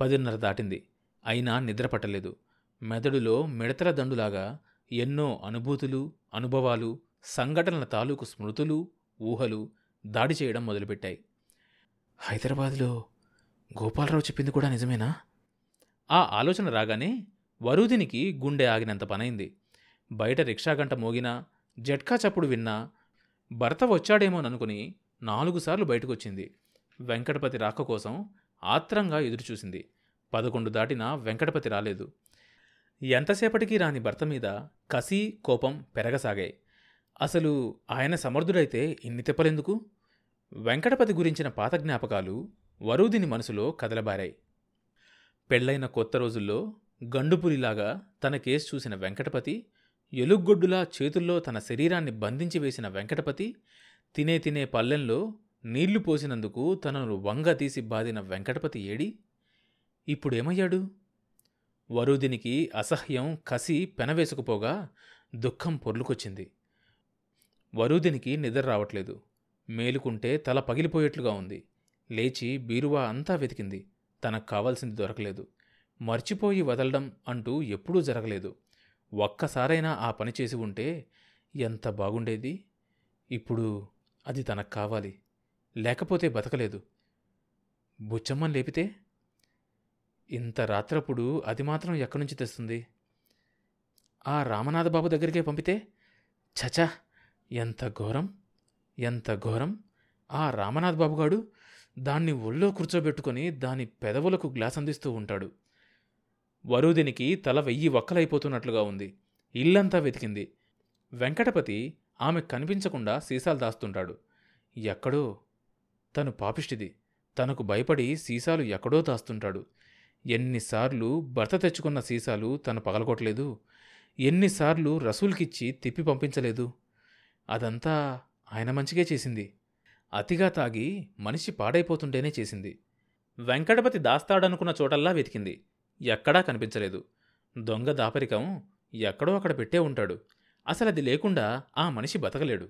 పదిన్నర దాటింది. అయినా నిద్రపట్టలేదు మెదడులో మిడతల దండులాగా ఎన్నో అనుభూతులు అనుభవాలు సంఘటనల తాలూకు స్మృతులు ఊహలు దాడి చేయడం మొదలుపెట్టాయి. హైదరాబాద్లో గోపాలరావు చెప్పింది కూడా నిజమేనా? ఆ ఆలోచన రాగానే వరుదినికి గుండె ఆగినంత పనైంది. బయట రిక్షా గంట మోగినా జట్కా చప్పుడు విన్నా భర్త వచ్చాడేమోననుకుని నాలుగు సార్లు బయటకొచ్చింది. వెంకటపతి రాక కోసం ఆత్రంగా ఎదురుచూసింది. పదకొండు దాటినా వెంకటపతి రాలేదు. ఎంతసేపటికి రాని భర్త మీద కసి కోపం పెరగసాగాయి. అసలు ఆయన సమర్థుడైతే ఇన్ని తెప్పలెందుకు? వెంకటపతి గురించిన పాత జ్ఞాపకాలు వరూదిని మనసులో కదలబారాయి. పెళ్ళైన కొత్త రోజుల్లో గండుపులిలాగా తన కేసు చూసిన వెంకటపతి ఎలుగ్గొడ్డులా చేతుల్లో తన శరీరాన్ని బంధించి వేసిన వెంకటపతి తినే తినే పల్లెంలో నీళ్ళు పోసినందుకు తనను వంగ తీసి బాదిన వెంకటపతి ఏడి? ఇప్పుడేమయ్యాడు? వరుదినికి అసహ్యం కసి పెనవేసుకుపోగా దుఃఖం పొర్లుకొచ్చింది. వరుదినికి నిద్ర రావట్లేదు. మేలుకుంటే తల పగిలిపోయేట్లుగా ఉంది. లేచి బీరువా అంతా వెతికింది. తనకు కావాల్సింది దొరకలేదు. మర్చిపోయి వదలడం అంటూ ఎప్పుడూ జరగలేదు. ఒక్కసారైనా ఆ పని చేసి ఉంటే ఎంత బాగుండేది? ఇప్పుడు అది తనకు కావాలి. లేకపోతే బతకలేదు. బుచ్చమ్మని లేపితే? ఇంత రాత్రప్పుడు అది మాత్రం ఎక్కడి నుంచి తెస్తుంది? ఆ రామనాథ బాబు దగ్గరికే పంపితే? చచా ఎంత ఘోరం! ఎంత ఘోరం! ఆ రామనాథ్ బాబుగాడు దాన్ని ఒళ్ళో కూర్చోబెట్టుకొని దాని పెదవులకు గ్లాస్ అందిస్తూ ఉంటాడు. వరుదినికి తల వెయ్యి వక్కలైపోతున్నట్లుగా ఉంది. ఇల్లంతా వెతికింది. వెంకటపతి ఆమె కనిపించకుండా సీసాలు దాస్తుంటాడు. ఎక్కడో తను పాపిష్టిది. తనకు భయపడి సీసాలు ఎక్కడో దాస్తుంటాడు. ఎన్నిసార్లు భర్త తెచ్చుకున్న సీసాలు తను పగలగొట్టలేదు. ఎన్నిసార్లు రసూల్కిచ్చి తిప్పి పంపించలేదు. అదంతా ఆయన మంచిగే చేసింది. అతిగా తాగి మనిషి పాడైపోతుంటేనే చేసింది. వెంకటపతి దాస్తాడనుకున్న చోటల్లా వెతికింది. ఎక్కడా కనిపించలేదు. దొంగ దాపరికం ఎక్కడో అక్కడ పెట్టే ఉంటాడు. అసలది లేకుండా ఆ మనిషి బతకలేడు.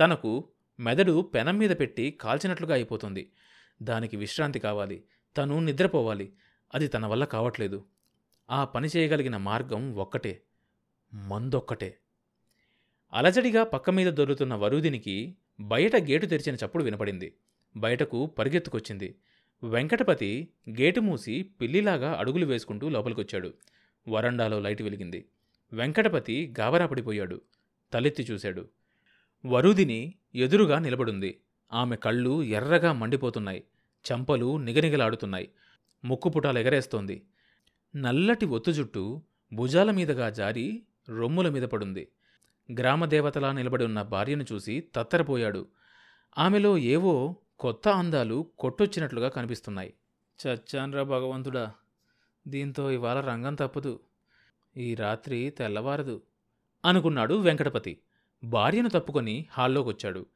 తనకు మెదడు పెనం మీద పెట్టి కాల్చినట్లుగా అయిపోతుంది. దానికి విశ్రాంతి కావాలి. తను నిద్రపోవాలి. అది తన వల్ల కావట్లేదు. ఆ పని చేయగలిగిన మార్గం ఒక్కటే. మందొక్కటే. అలజడిగా పక్క మీద దొరుకుతున్న వరుదినికి బయట గేటు తెరిచిన చప్పుడు వినపడింది. బయటకు పరిగెత్తుకొచ్చింది. వెంకటపతి గేటు మూసి పిల్లిలాగా అడుగులు వేసుకుంటూ లోపలికొచ్చాడు. వరండాలో లైట్ వెలిగింది. వెంకటపతి గాబరా పడిపోయాడు. తలెత్తి చూశాడు. వరుదిని ఎదురుగా నిలబడుంది. ఆమె కళ్ళు ఎర్రగా మండిపోతున్నాయి. చంపలు నిగనిగలాడుతున్నాయి. ముక్కుపుటాలు ఎగరేస్తోంది. నల్లటి ఒత్తు జుట్టు భుజాల మీదగా జారి రొమ్ముల మీద పడుంది. గ్రామదేవతలా నిలబడి ఉన్న భార్యను చూసి తత్తరపోయాడు. ఆమెలో ఏవో కొత్త అందాలు కొట్టొచ్చినట్లుగా కనిపిస్తున్నాయి. చచ్చాన్రా భగవంతుడా! దీంతో ఇవాళ రంగం తప్పదు. ఈ రాత్రి తెల్లవారదు అనుకున్నాడు వెంకటపతి. భార్యను తప్పుకొని హాల్లోకొచ్చాడు.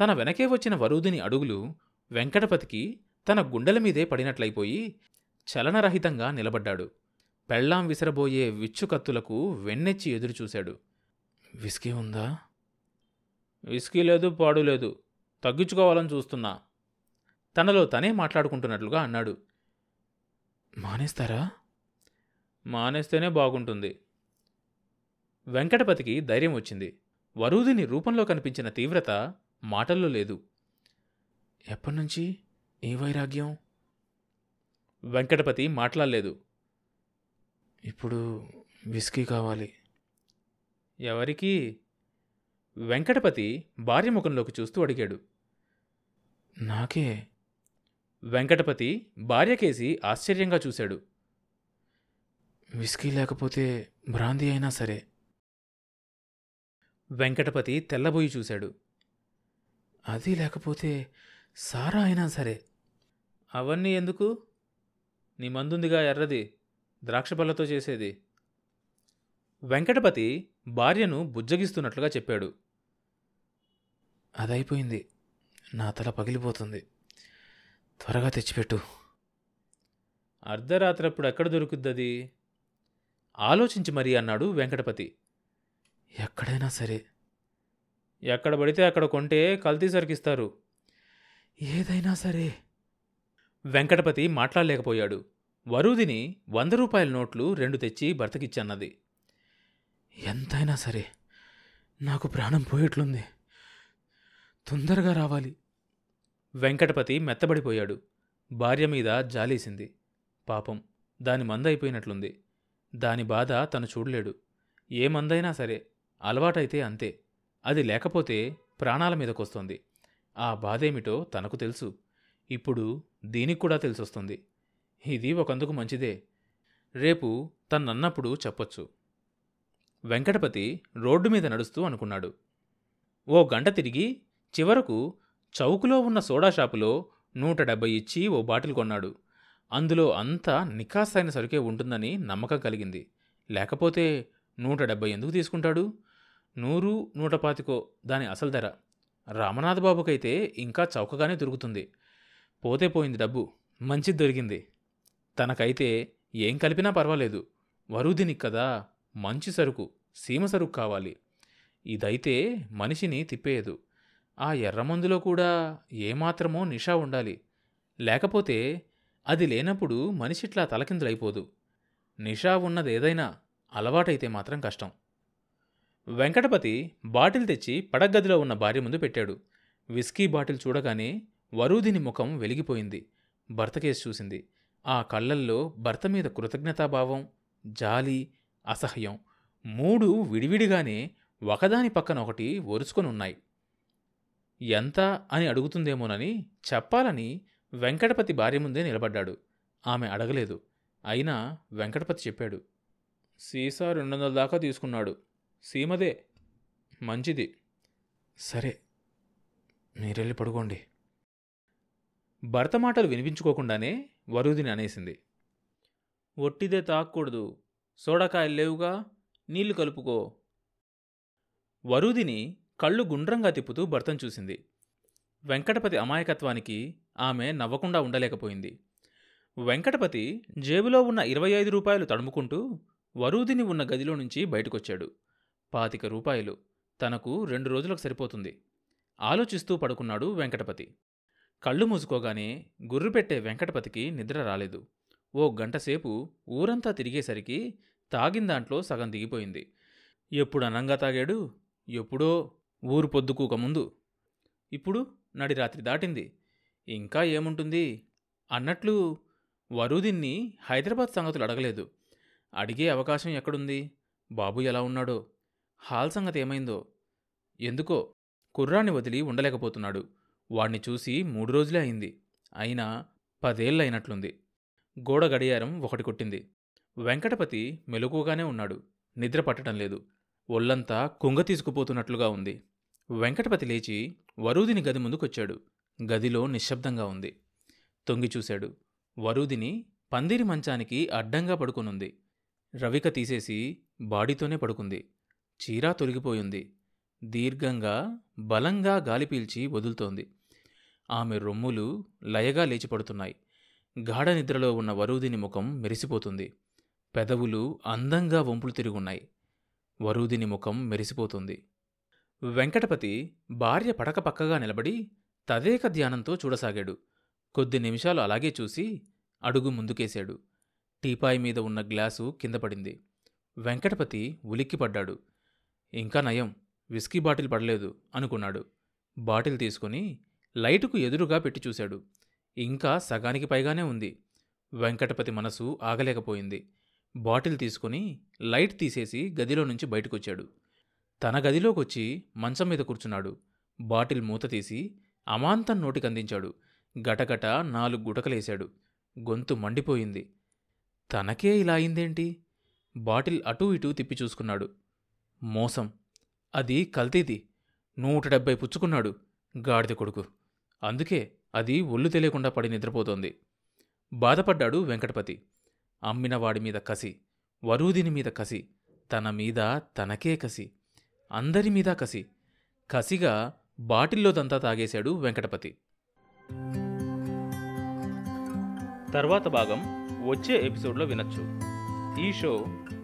తన వెనకే వచ్చిన వరూధిని అడుగులు వెంకటపతికి తన గుండెల మీదే పడినట్లయిపోయి చలనరహితంగా నిలబడ్డాడు. పెళ్ళాం విసరబోయే విచ్చుకత్తులకు వెన్నెచ్చి ఎదురుచూశాడు. విస్కీ ఉందా? విస్కీ లేదు పాడు లేదు. తగ్గించుకోవాలని చూస్తున్నా. తనలో తనే మాట్లాడుకుంటున్నట్లుగా అన్నాడు. మానేస్తారా? మానేస్తేనే బాగుంటుంది. వెంకటపతికి ధైర్యం వచ్చింది. వరూదిని రూపంలో కనిపించిన తీవ్రత మాటల్లో లేదు. ఎప్పటినుంచి ఏ వైరాగ్యం? వెంకటపతి మాట్లాడలేదు. ఇప్పుడు విస్కీ కావాలి. ఎవరికి? వెంకటపతి భార్య ముఖంలోకి చూస్తూ అడిగాడు. నాకే? వెంకటపతి భార్యకేసి ఆశ్చర్యంగా చూశాడు. విస్కీ లేకపోతే బ్రాందీ అయినా సరే. వెంకటపతి తెల్లబోయి చూశాడు. అది లేకపోతే సారా అయినా సరే. అవన్నీ ఎందుకు? నీ మందుందిగా ఎర్రది ద్రాక్ష పళ్ళతో చేసేది. వెంకటపతి భార్యను బుజ్జగిస్తున్నట్లుగా చెప్పాడు. అదైపోయింది. నా తల పగిలిపోతుంది. త్వరగా తెచ్చిపెట్టు. అర్ధరాత్రప్పుడు ఎక్కడ దొరుకుద్దది? ఆలోచించి మరీ అన్నాడు వెంకటపతి. ఎక్కడైనా సరే. ఎక్కడ పడితే అక్కడ కొంటే కల్తీ సరికిస్తారు. ఏదైనా సరే. వెంకటపతి మాట్లాడలేకపోయాడు. వరూదిని వంద రూపాయల నోట్లు రెండు తెచ్చి భర్తకిచ్చన్నది. ఎంతైనా సరే. నాకు ప్రాణం పోయేట్లుంది. తొందరగా రావాలి. వెంకటపతి మెత్తబడిపోయాడు. భార్య మీద జాలేసింది. పాపం దాని మందైపోయినట్లుంది. దాని బాధ తను చూడలేడు. ఏ మందైనా సరే. అలవాటైతే అంతే. అది లేకపోతే ప్రాణాల మీదకొస్తుంది. ఆ బాధేమిటో తనకు తెలుసు. ఇప్పుడు దీనికి కూడా తెలిసొస్తుంది. ఇది ఒకందుకు మంచిదే. రేపు తన్నన్నప్పుడు చెప్పొచ్చు. వెంకటపతి రోడ్డు మీద నడుస్తూ అనుకున్నాడు. ఓ గంట తిరిగి చివరకు చౌకులో ఉన్న సోడా షాపులో నూట డెబ్బై ఇచ్చి ఓ బాటిల్ కొన్నాడు. అందులో అంతా నికాసైన సరుకే ఉంటుందని నమ్మకం కలిగింది. లేకపోతే నూట డెబ్బై ఎందుకు తీసుకుంటాడు? నూరు నూట పాతికో దాని అసలు ధర. రామనాథబాబుకైతే ఇంకా చౌకగానే దొరుకుతుంది. పోతే పోయింది డబ్బు మంచిది దొరికింది. తనకైతే ఏం కలిపినా పర్వాలేదు. వరుదిని కదా మంచి సరుకు సీమ సరుకు కావాలి. ఇదైతే మనిషిని తిప్పేయదు. ఆ ఎర్రమందులో కూడా ఏమాత్రమో నిషా ఉండాలి. లేకపోతే అది లేనప్పుడు మనిషిట్లా తలకిందులైపోదు. నిషా ఉన్నదేదైనా అలవాటైతే మాత్రం కష్టం. వెంకటపతి బాటిల్ తెచ్చి పడగదిలో ఉన్న భార్య ముందు పెట్టాడు. విస్కీ బాటిల్ చూడగానే వరూదిని ముఖం వెలిగిపోయింది. భర్తకేసి చూసింది. ఆ కళ్ళల్లో భర్త మీద కృతజ్ఞతాభావం జాలి అసహ్యం మూడు విడివిడిగానే ఒకదాని పక్కన ఒకటి ఒరుచుకొని ఉన్నాయి ఎంత? అని అడుగుతుందేమోనని చెప్పాలని వెంకటపతి భార్య ముందే నిలబడ్డాడు. ఆమె అడగలేదు. అయినా వెంకటపతి చెప్పాడు. సీసా రెండు వందల దాకా తీసుకున్నాడు. సీమదే. మంచిది. సరే మీరెళ్ళి పడుకోండి. భర్త మాటలు వినిపించుకోకుండానే వరుదిని అనేసింది. ఒట్టిదే తాగకూడదు సోడాకాయలు లేవుగా నీళ్ళు కలుపుకో. వరుదిని కళ్ళు గుండ్రంగా తిప్పుతూ భర్తను చూసింది. వెంకటపతి అమాయకత్వానికి ఆమె నవ్వకుండా ఉండలేకపోయింది. వెంకటపతి జేబులో ఉన్న ఇరవై ఐదు రూపాయలు తడుముకుంటూ వరూదిని ఉన్న గదిలో నుంచి బయటకొచ్చాడు. పాతిక రూపాయలు. తనకు రెండు రోజులకు సరిపోతుంది. ఆలోచిస్తూ పడుకున్నాడు వెంకటపతి. కళ్ళు మూసుకోగానే గుర్రు పెట్టే వెంకటపతికి నిద్ర రాలేదు. ఓ గంటసేపు ఊరంతా తిరిగేసరికి తాగిన దాంట్లో సగం దిగిపోయింది. ఎప్పుడు అనంగా తాగాడు? ఎప్పుడో? ఊరు పొద్దుకూక ముందు. ఇప్పుడు నడి రాత్రి దాటింది. ఇంకా ఏముంటుంది? అన్నట్లు వరుదిన్ని హైదరాబాద్ సంగతులు అడగలేదు. అడిగే అవకాశం ఎక్కడుంది? బాబు ఎలా ఉన్నాడో? హాల్ సంగతి ఏమైందో? ఎందుకో? కుర్రాన్ని వదిలి ఉండలేకపోతున్నాడు. వాణ్ణి చూసి మూడు రోజులే అయింది. అయినా పదేళ్ళైనట్లుంది గోడ గడియారం ఒకటి కొట్టింది. వెంకటపతి మెలకుగానే ఉన్నాడు. నిద్ర పట్టడం లేదు. ఒళ్ళంతా కుంగ తీసుకుపోతున్నట్లుగా ఉంది. వెంకటపతి లేచి వరూదిని గది ముందుకొచ్చాడు. గదిలో నిశ్శబ్దంగా ఉంది. తొంగి చూశాడు. వరూదిని పందిరి మంచానికి అడ్డంగా పడుకునుంది. రవిక తీసేసి బాడీతోనే పడుకుంది. చీరా తొలగిపోయింది. దీర్ఘంగా బలంగా గాలి పీల్చి వదులుతోంది. ఆమె రొమ్ములు లయగా లేచిపడుతున్నాయి. గాఢ నిద్రలో ఉన్న వరూదిని ముఖం మెరిసిపోతుంది. పెదవులు అందంగా వంపులు తిరుగున్నాయి వరూదిని ముఖం మెరిసిపోతుంది. వెంకటపతి భార్య పడక పక్కగా నిలబడి తదేక ధ్యానంతో చూడసాగాడు. కొద్ది నిమిషాలు అలాగే చూసి అడుగు ముందుకేశాడు. టీపాయ్ మీద ఉన్న గ్లాసు కింద పడింది. వెంకటపతి ఉలిక్కిపడ్డాడు. ఇంకా నయం విస్కీ బాటిల్ పడలేదు అనుకున్నాడు. బాటిల్ తీసుకుని లైటుకు ఎదురుగా పెట్టి చూశాడు. ఇంకా సగానికి పైగానే ఉంది. వెంకటపతి మనసు ఆగలేకపోయింది. బాటిల్ తీసుకుని లైట్ తీసేసి గదిలో నుంచి బయటకొచ్చాడు. తన గదిలోకొచ్చి మంచం మీద కూర్చున్నాడు. బాటిల్ మూత తీసి అమాంతం నోటికందించాడు. గటగట నాలుగు గుటకలేశాడు. గొంతు మండిపోయింది. తనకే ఇలా అయిందేంటి? బాటిల్ అటూ ఇటూ తిప్పి చూసుకున్నాడు. మోసం. అది కల్తీది. నూట డెబ్బై పుచ్చుకున్నాడు గాడిద కొడుకు. అందుకే అది ఒళ్ళు తెలియకుండా పడి నిద్రపోతోంది. బాధపడ్డాడు వెంకటపతి. అమ్మిన వాడి మీద కసి వరూదిని మీద కసి తన మీద తనకే కసి అందరి మీద కసి కసిగా బాటిల్లోదంతా తాగేశాడు వెంకటపతి. తర్వాత భాగం వచ్చే ఎపిసోడ్లో వినొచ్చు. ఈ షో